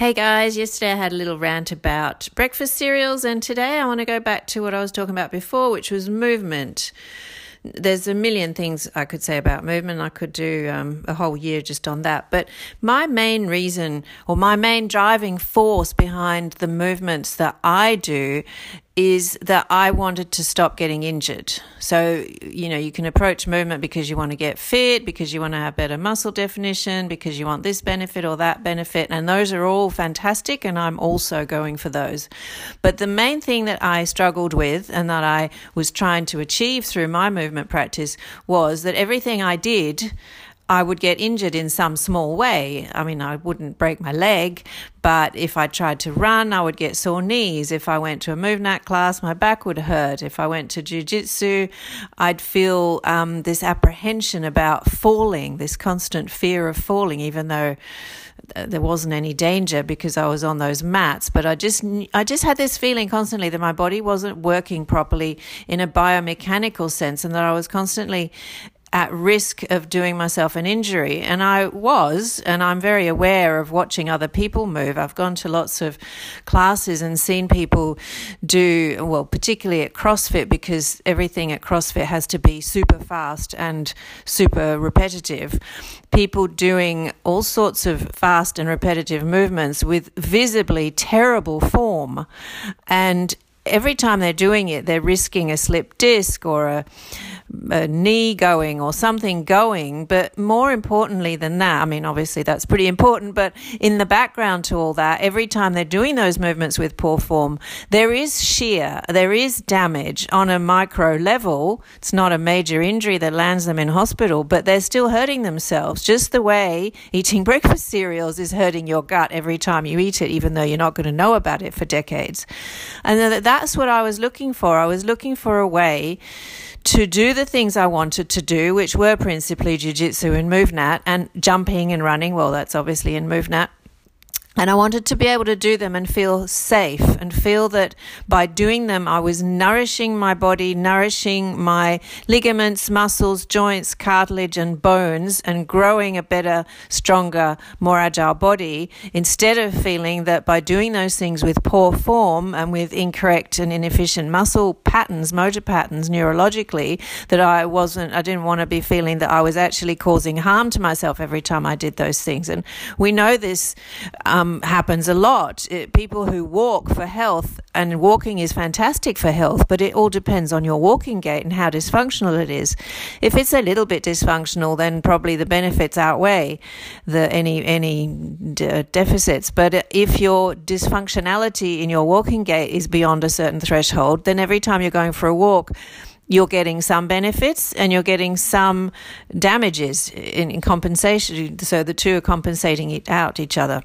Hey guys, yesterday I had a little rant about breakfast cereals, and today I want to go back to what I was talking about before, which was movement. There's a million things I could say about movement. I could do um, a whole year just on that. But my main reason, or my main driving force behind the movements that I do, is that I wanted to stop getting injured. So, you know, you can approach movement because you want to get fit, because you want to have better muscle definition, because you want this benefit or that benefit. And those are all fantastic. And I'm also going for those. But the main thing that I struggled with and that I was trying to achieve through my movement practice was that everything I did I would get injured in some small way. I mean, I wouldn't break my leg, but if I tried to run, I would get sore knees. If I went to a MovNat class, my back would hurt. If I went to jujitsu, I'd feel um, this apprehension about falling, this constant fear of falling, even though there wasn't any danger because I was on those mats, but I just I just had this feeling constantly that my body wasn't working properly in a biomechanical sense, and that I was constantly at risk of doing myself an injury. And I was, and I'm very aware of watching other people move. I've gone to lots of classes and seen people do, well, particularly at CrossFit, because everything at CrossFit has to be super fast and super repetitive. People doing all sorts of fast and repetitive movements with visibly terrible form. And every time they're doing it, they're risking a slip disc or a a knee going or something going. But more importantly than that, I mean, obviously that's pretty important, but in the background to all that, every time they're doing those movements with poor form, there is shear, there is damage on a micro level. It's not a major injury that lands them in hospital, but they're still hurting themselves, just the way eating breakfast cereals is hurting your gut every time you eat it, even though you're not going to know about it for decades. And that's what I was looking for. I was looking for a way to do the things I wanted to do, which were principally jiu-jitsu and MovNat and jumping and running. Well, that's obviously in MovNat. And I wanted to be able to do them and feel safe and feel that by doing them, I was nourishing my body, nourishing my ligaments, muscles, joints, cartilage, and bones, and growing a better, stronger, more agile body instead of feeling that by doing those things with poor form and with incorrect and inefficient muscle patterns, motor patterns neurologically, that I wasn't, I didn't want to be feeling that I was actually causing harm to myself every time I did those things. And we know this. Um, um, happens a lot. It, people who walk for health, and walking is fantastic for health, but it all depends on your walking gait and how dysfunctional it is. If it's a little bit dysfunctional, then probably the benefits outweigh the any any de- uh, deficits. But uh, if your dysfunctionality in your walking gait is beyond a certain threshold, then every time you're going for a walk, you're getting some benefits and you're getting some damages in, in compensation. So the two are compensating it out each other.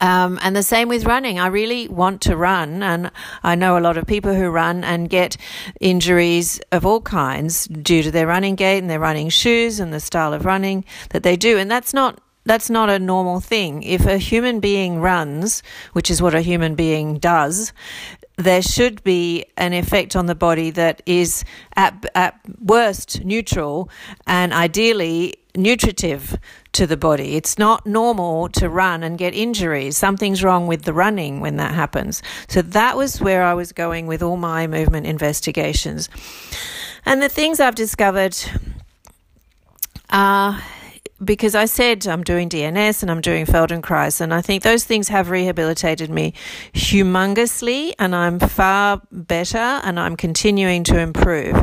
Um, and the same with running. I really want to run, and I know a lot of people who run and get injuries of all kinds due to their running gait and their running shoes and the style of running that they do. And that's not that's not a normal thing. If a human being runs, which is what a human being does, there should be an effect on the body that is at, at worst neutral and ideally nutritive to the body. It's not normal to run and get injuries. Something's wrong with the running when that happens. So that was where I was going with all my movement investigations. And the things I've discovered are because I said I'm doing DNS and I'm doing Feldenkrais, and I think those things have rehabilitated me humongously, and I'm far better and I'm continuing to improve.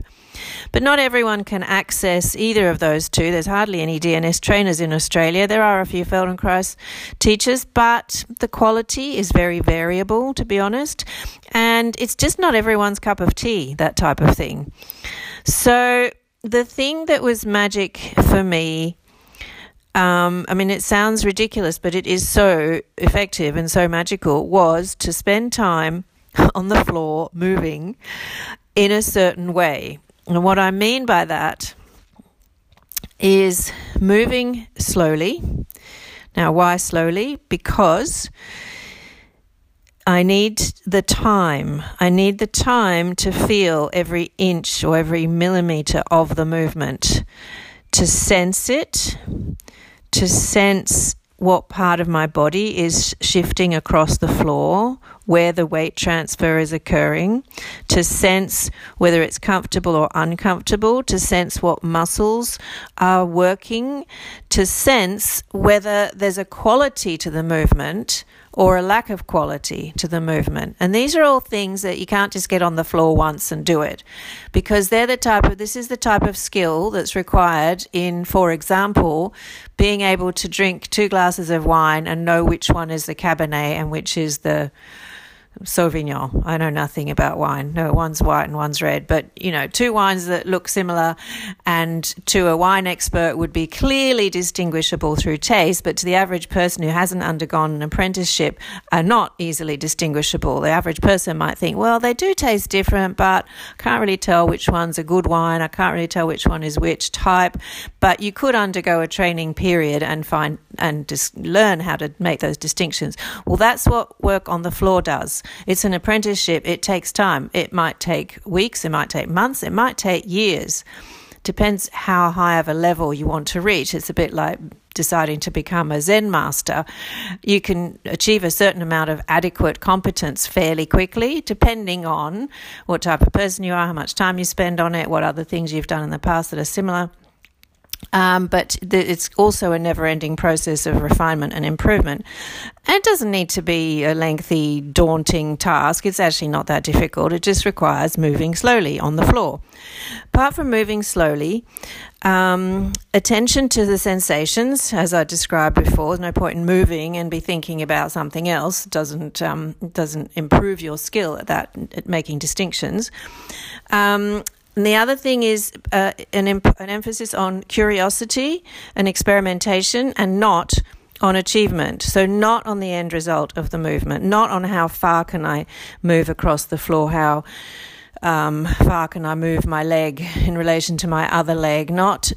But not everyone can access either of those two. There's hardly any DNS trainers in Australia. There are a few Feldenkrais teachers, but the quality is very variable, to be honest. And it's just not everyone's cup of tea, that type of thing. So the thing that was magic for me um, I mean, it sounds ridiculous, but it is so effective and so magical, was to spend time on the floor moving in a certain way. And what I mean by that is moving slowly. Now, why slowly? Because I need the time. I need the time to feel every inch or every millimeter of the movement, to sense it, to sense what part of my body is shifting across the floor, where the weight transfer is occurring, to sense whether it's comfortable or uncomfortable, to sense what muscles are working, to sense whether there's a quality to the movement or a lack of quality to the movement. And these are all things that you can't just get on the floor once and do it because they're the type of, this is the type of skill that's required in, for example, being able to drink two glasses of wine and know which one is the Cabernet and which is the Sauvignon. I know nothing about wine. No, one's white and one's red, but you know, two wines that look similar and to a wine expert would be clearly distinguishable through taste, but to the average person who hasn't undergone an apprenticeship are not easily distinguishable. The average person might think, well, they do taste different, but can't really tell which one's a good wine. I can't really tell which one is which type, but you could undergo a training period and find and learn how to make those distinctions. Well, that's what work on the floor does. It's an apprenticeship. It takes time. It might take weeks, it might take months, it might take years. Depends how high of a level you want to reach. It's a bit like deciding to become a Zen master. You can achieve a certain amount of adequate competence fairly quickly, depending on what type of person you are, how much time you spend on it, what other things you've done in the past that are similar. Um, but it's also a never ending process of refinement and improvement. And it doesn't need to be a lengthy, daunting task. It's actually not that difficult. It just requires moving slowly on the floor. Apart from moving slowly, um, attention to the sensations, as I described before. There's no point in moving and be thinking about something else. It doesn't um, doesn't improve your skill at that at making distinctions. Um, and the other thing is uh, an, imp- an emphasis on curiosity and experimentation and not on achievement. So, not on the end result of the movement, not on how far can I move across the floor, how um, far can I move my leg in relation to my other leg? Not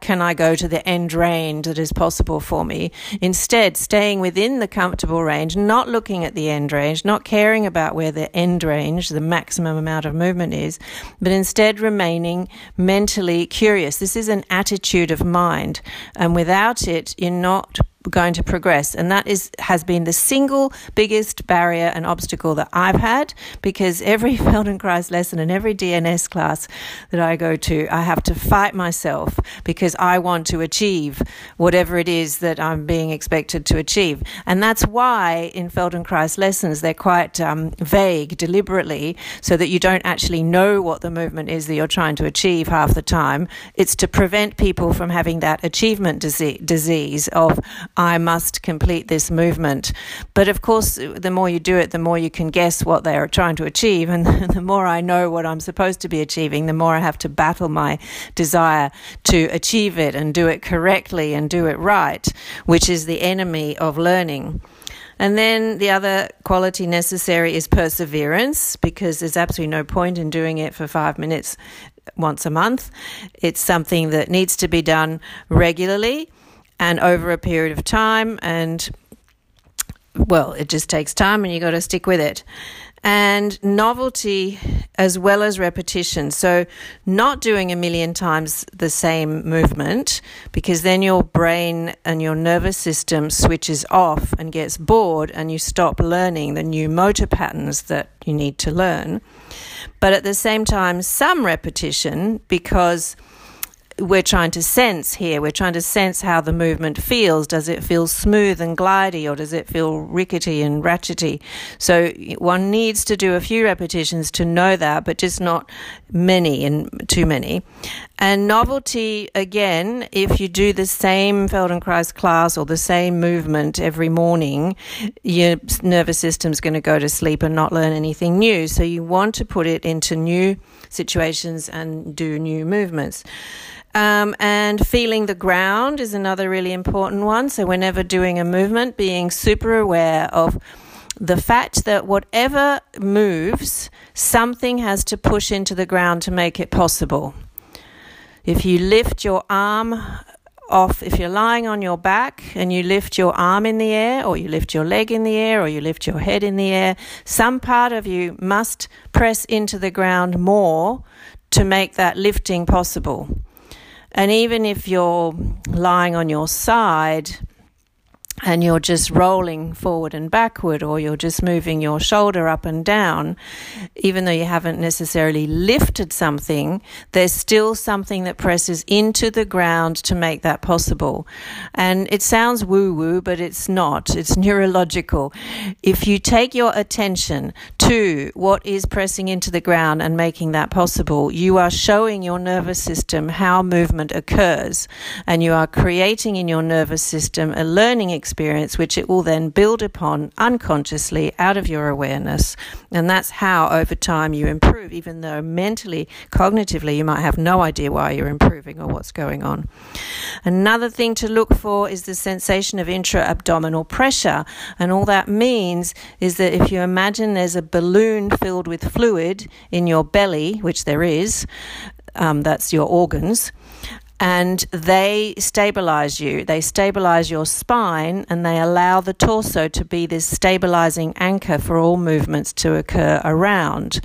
can I go to the end range that is possible for me. Instead, staying within the comfortable range, not looking at the end range, not caring about where the end range, the maximum amount of movement is, but instead remaining mentally curious. This is an attitude of mind, and without it, you're not going to progress. And that is has been the single biggest barrier and obstacle that I've had because every Feldenkrais lesson and every DNS class that I go to, I have to fight myself because I want to achieve whatever it is that I'm being expected to achieve. And that's why in Feldenkrais lessons they're quite um, vague deliberately so that you don't actually know what the movement is that you're trying to achieve half the time. It's to prevent people from having that achievement disease of I must complete this movement. But of course, the more you do it, the more you can guess what they are trying to achieve. And the more I know what I'm supposed to be achieving, the more I have to battle my desire to achieve it and do it correctly and do it right, which is the enemy of learning. And then the other quality necessary is perseverance because there's absolutely no point in doing it for five minutes once a month. It's something that needs to be done regularly and over a period of time. And well, it just takes time and you got to stick with it. And novelty as well as repetition. So, not doing a million times the same movement because then your brain and your nervous system switches off and gets bored and you stop learning the new motor patterns that you need to learn. But at the same time, some repetition because we're trying to sense here. We're trying to sense how the movement feels. Does it feel smooth and glidey or does it feel rickety and ratchety? So one needs to do a few repetitions to know that, but just not many and too many. And novelty, again, if you do the same Feldenkrais class or the same movement every morning, your nervous system's going to go to sleep and not learn anything new. So you want to put it into new situations and do new movements. Um, and feeling the ground is another really important one. So, whenever doing a movement, being super aware of the fact that whatever moves, something has to push into the ground to make it possible. If you lift your arm off, if you're lying on your back and you lift your arm in the air, or you lift your leg in the air, or you lift your head in the air, some part of you must press into the ground more to make that lifting possible. And even if you're lying on your side and you're just rolling forward and backward, or you're just moving your shoulder up and down, even though you haven't necessarily lifted something, there's still something that presses into the ground to make that possible. And it sounds woo woo, but it's not. It's neurological. If you take your attention to what is pressing into the ground and making that possible, you are showing your nervous system how movement occurs, and you are creating in your nervous system a learning experience experience, which it will then build upon unconsciously out of your awareness. And that's how over time you improve, even though mentally, cognitively, you might have no idea why you're improving or what's going on. Another thing to look for is the sensation of intra abdominal pressure. And all that means is that if you imagine there's a balloon filled with fluid in your belly, which there is, um, that's your organs, and they stabilize you. They stabilize your spine and they allow the torso to be this stabilizing anchor for all movements to occur around.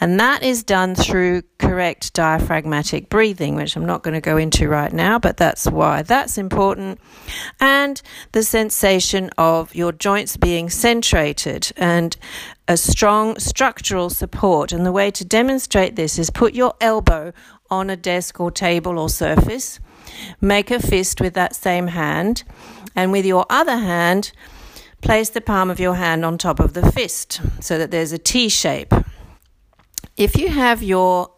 And that is done through correct diaphragmatic breathing, which I'm not going to go into right now, but that's why that's important. And the sensation of your joints being centrated and a strong structural support. And the way to demonstrate this is put your elbow on a desk or table or surface. Make a fist with that same hand, and with your other hand, place the palm of your hand on top of the fist so that there's a T shape. If you have your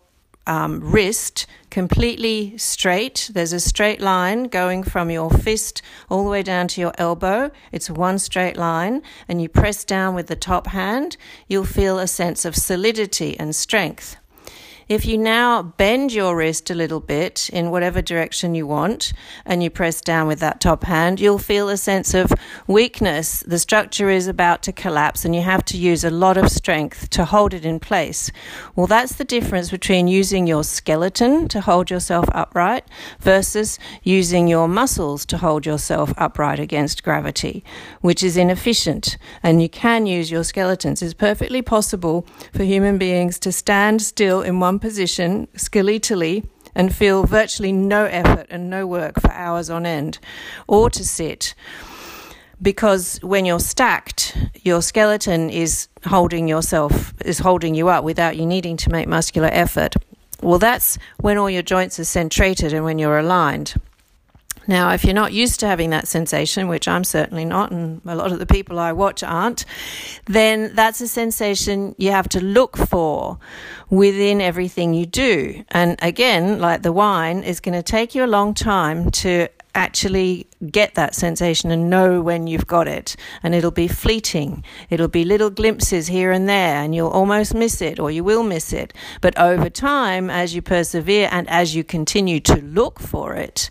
um, wrist completely straight, there's a straight line going from your fist all the way down to your elbow. It's one straight line, and you press down with the top hand, you'll feel a sense of solidity and strength. If you now bend your wrist a little bit in whatever direction you want and you press down with that top hand, you'll feel a sense of weakness. The structure is about to collapse and you have to use a lot of strength to hold it in place. Well, that's the difference between using your skeleton to hold yourself upright versus using your muscles to hold yourself upright against gravity, which is inefficient. And you can use your skeletons. It's perfectly possible for human beings to stand still in one position skeletally and feel virtually no effort and no work for hours on end, or to sit. Because when you're stacked, your skeleton is holding yourself, is holding you up without you needing to make muscular effort. Well, that's when all your joints are centrated and when you're aligned. Now, if you're not used to having that sensation, which I'm certainly not, and a lot of the people I watch aren't, then that's a sensation you have to look for within everything you do. And again, like the wine, is going to take you a long time to actually get that sensation and know when you've got it. And it'll be fleeting. It'll be little glimpses here and there, and you'll almost miss it or you will miss it. But over time, as you persevere and as you continue to look for it,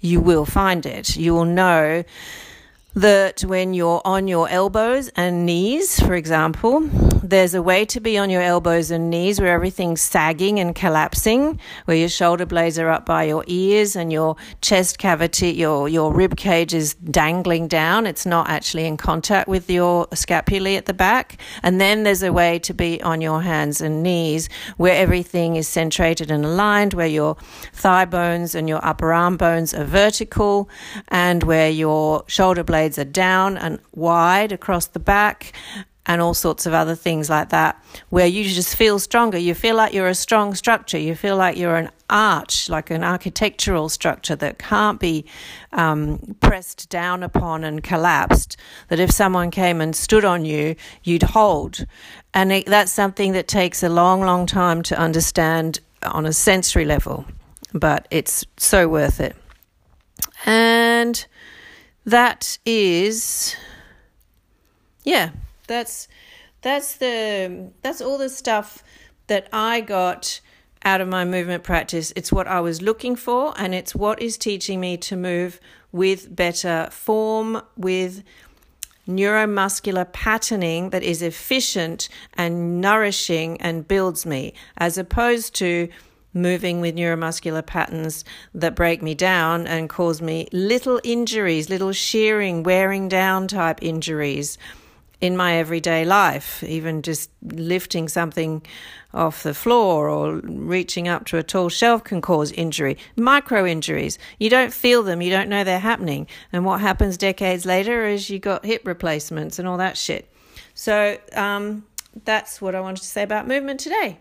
you will find it. You will know that when you're on your elbows and knees, for example, there's a way to be on your elbows and knees where everything's sagging and collapsing, where your shoulder blades are up by your ears and your chest cavity, your, your rib cage is dangling down. It's not actually in contact with your scapulae at the back. And then there's a way to be on your hands and knees where everything is centrated and aligned, where your thigh bones and your upper arm bones are vertical and where your shoulder blades blades are down and wide across the back and all sorts of other things like that, where you just feel stronger. You feel like you're a strong structure. You feel like you're an arch, like an architectural structure that can't be um, pressed down upon and collapsed. That if someone came and stood on you, you'd hold. And it, that's something that takes a long, long time to understand on a sensory level, but it's so worth it. And that is yeah that's that's the that's all the stuff that i got out of my movement practice. It's what i was looking for and it's what is teaching me to move with better form with neuromuscular patterning that is efficient and nourishing and builds me as opposed to moving with neuromuscular patterns that break me down and cause me little injuries, little shearing, wearing down type injuries. in my everyday life, even just lifting something off the floor or reaching up to a tall shelf can cause injury. Micro injuries, you don't feel them, you don't know they're happening. And what happens decades later is you got hip replacements and all that shit. So um, that's what I wanted to say about movement today.